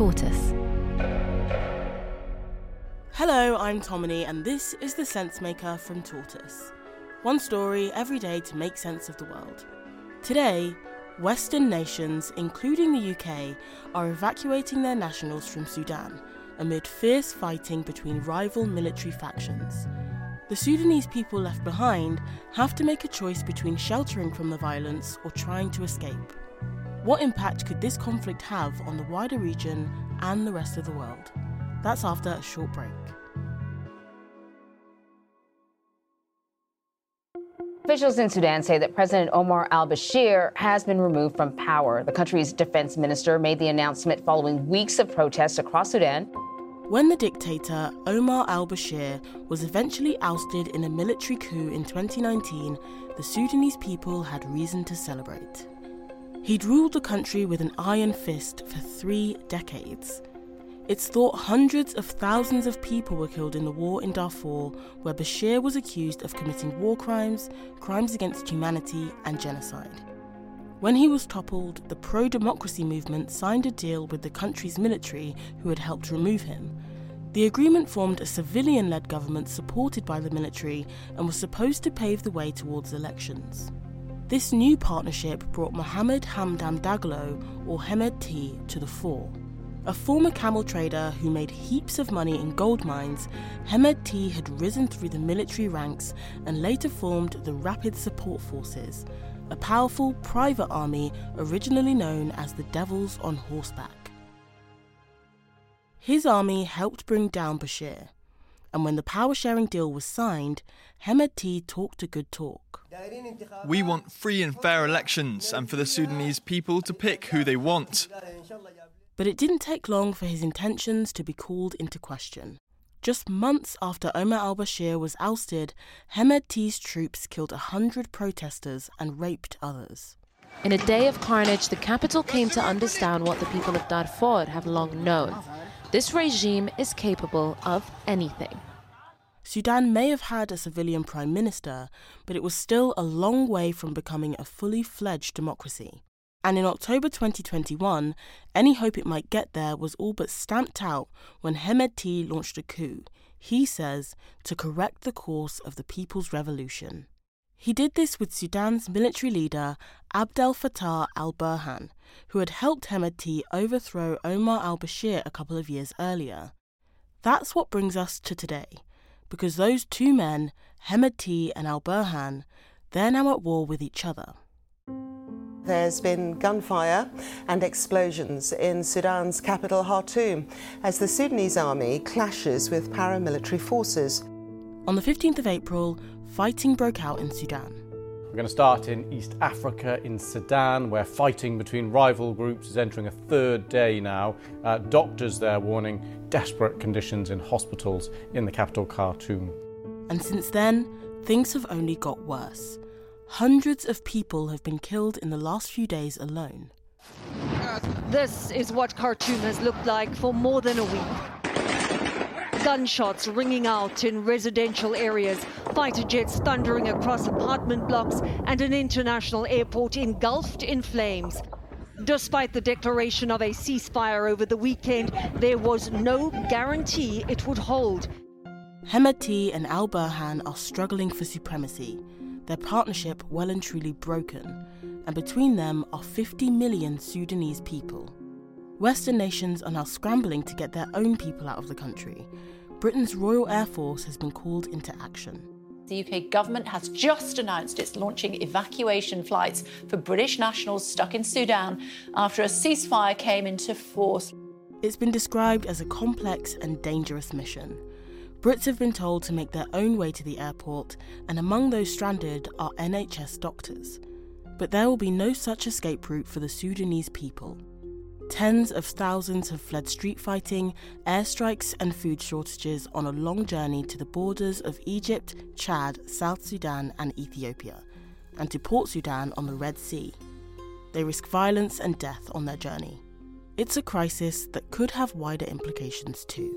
Tortoise. Hello, I'm Tomini, and this is The Sense Maker from Tortoise. One story every day to make sense of the world. Today, Western nations, including the UK, are evacuating their nationals from Sudan amid fierce fighting between rival military factions. The Sudanese people left behind have to make a choice between sheltering from the violence or trying to escape. What impact could this conflict have on the wider region and the rest of the world? That's after a short break. Officials in Sudan say that President Omar al Bashir has been removed from power. The country's defense minister made the announcement following weeks of protests across Sudan. When the dictator Omar al Bashir was eventually ousted in a military coup in 2019, the Sudanese people had reason to celebrate. He'd ruled the country with an iron fist for three decades. It's thought hundreds of thousands of people were killed in the war in Darfur, where Bashir was accused of committing war crimes, crimes against humanity, and genocide. When he was toppled, the pro democracy movement signed a deal with the country's military, who had helped remove him. The agreement formed a civilian led government supported by the military and was supposed to pave the way towards elections. This new partnership brought Mohammed Hamdan Dagalo, or Hemedti, to the fore. A former camel trader who made heaps of money in gold mines, Hemedti had risen through the military ranks and later formed the Rapid Support Forces, a powerful private army originally known as the Devils on Horseback. His army helped bring down Bashir, and when the power sharing deal was signed, Hemedti talked a good talk. We want free and fair elections and for the Sudanese people to pick who they want. But it didn't take long for his intentions to be called into question. Just months after Omar al Bashir was ousted, Hemedti's troops killed a hundred protesters and raped others. In a day of carnage, the capital came to understand what the people of Darfur have long known. This regime is capable of anything. Sudan may have had a civilian prime minister, but it was still a long way from becoming a fully fledged democracy. And in October 2021, any hope it might get there was all but stamped out when Hemedti launched a coup, he says, to correct the course of the People's Revolution. He did this with Sudan's military leader Abdel Fattah al Burhan, who had helped Hemedti overthrow Omar al Bashir a couple of years earlier. That's what brings us to today, because those two men, Hemedti and al Burhan, they're now at war with each other. There's been gunfire and explosions in Sudan's capital, Khartoum, as the Sudanese army clashes with paramilitary forces. On the 15th of April, fighting broke out in Sudan. We're going to start in East Africa, in Sudan, where fighting between rival groups is entering a third day now. Uh, doctors there warning desperate conditions in hospitals in the capital, Khartoum. And since then, things have only got worse. Hundreds of people have been killed in the last few days alone. This is what Khartoum has looked like for more than a week. Gunshots ringing out in residential areas, fighter jets thundering across apartment blocks, and an international airport engulfed in flames. Despite the declaration of a ceasefire over the weekend, there was no guarantee it would hold. Hemedti and Al Burhan are struggling for supremacy their partnership well and truly broken, and between them are 50 million Sudanese people. Western nations are now scrambling to get their own people out of the country. Britain's Royal Air Force has been called into action. The UK government has just announced it's launching evacuation flights for British nationals stuck in Sudan after a ceasefire came into force. It's been described as a complex and dangerous mission. Brits have been told to make their own way to the airport, and among those stranded are NHS doctors. But there will be no such escape route for the Sudanese people. Tens of thousands have fled street fighting, airstrikes, and food shortages on a long journey to the borders of Egypt, Chad, South Sudan, and Ethiopia, and to Port Sudan on the Red Sea. They risk violence and death on their journey. It's a crisis that could have wider implications too.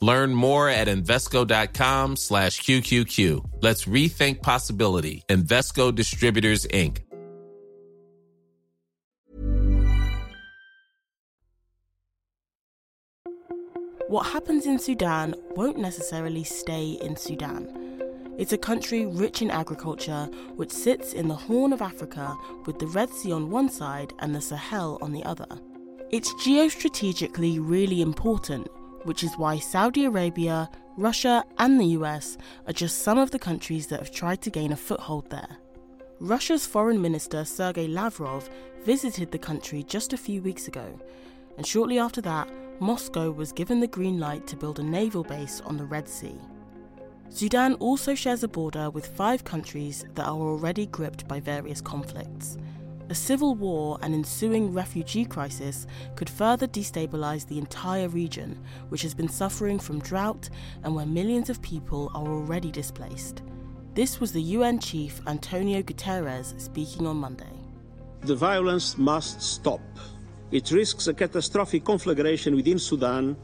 Learn more at Invesco.com slash QQQ. Let's rethink possibility. Invesco Distributors, Inc. What happens in Sudan won't necessarily stay in Sudan. It's a country rich in agriculture which sits in the Horn of Africa with the Red Sea on one side and the Sahel on the other. It's geostrategically really important, which is why Saudi Arabia, Russia, and the US are just some of the countries that have tried to gain a foothold there. Russia's Foreign Minister Sergei Lavrov visited the country just a few weeks ago, and shortly after that, Moscow was given the green light to build a naval base on the Red Sea. Sudan also shares a border with five countries that are already gripped by various conflicts. A civil war and ensuing refugee crisis could further destabilise the entire region, which has been suffering from drought and where millions of people are already displaced. This was the UN chief Antonio Guterres speaking on Monday. The violence must stop. It risks a catastrophic conflagration within Sudan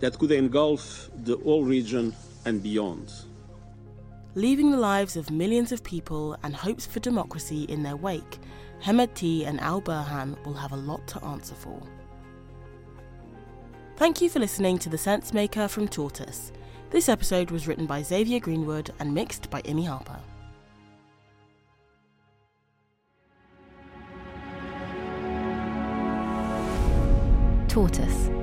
that could engulf the whole region and beyond. Leaving the lives of millions of people and hopes for democracy in their wake, Hemedti and Al Burhan will have a lot to answer for. Thank you for listening to The Sense Maker from Tortoise. This episode was written by Xavier Greenwood and mixed by Imi Harper. Tortoise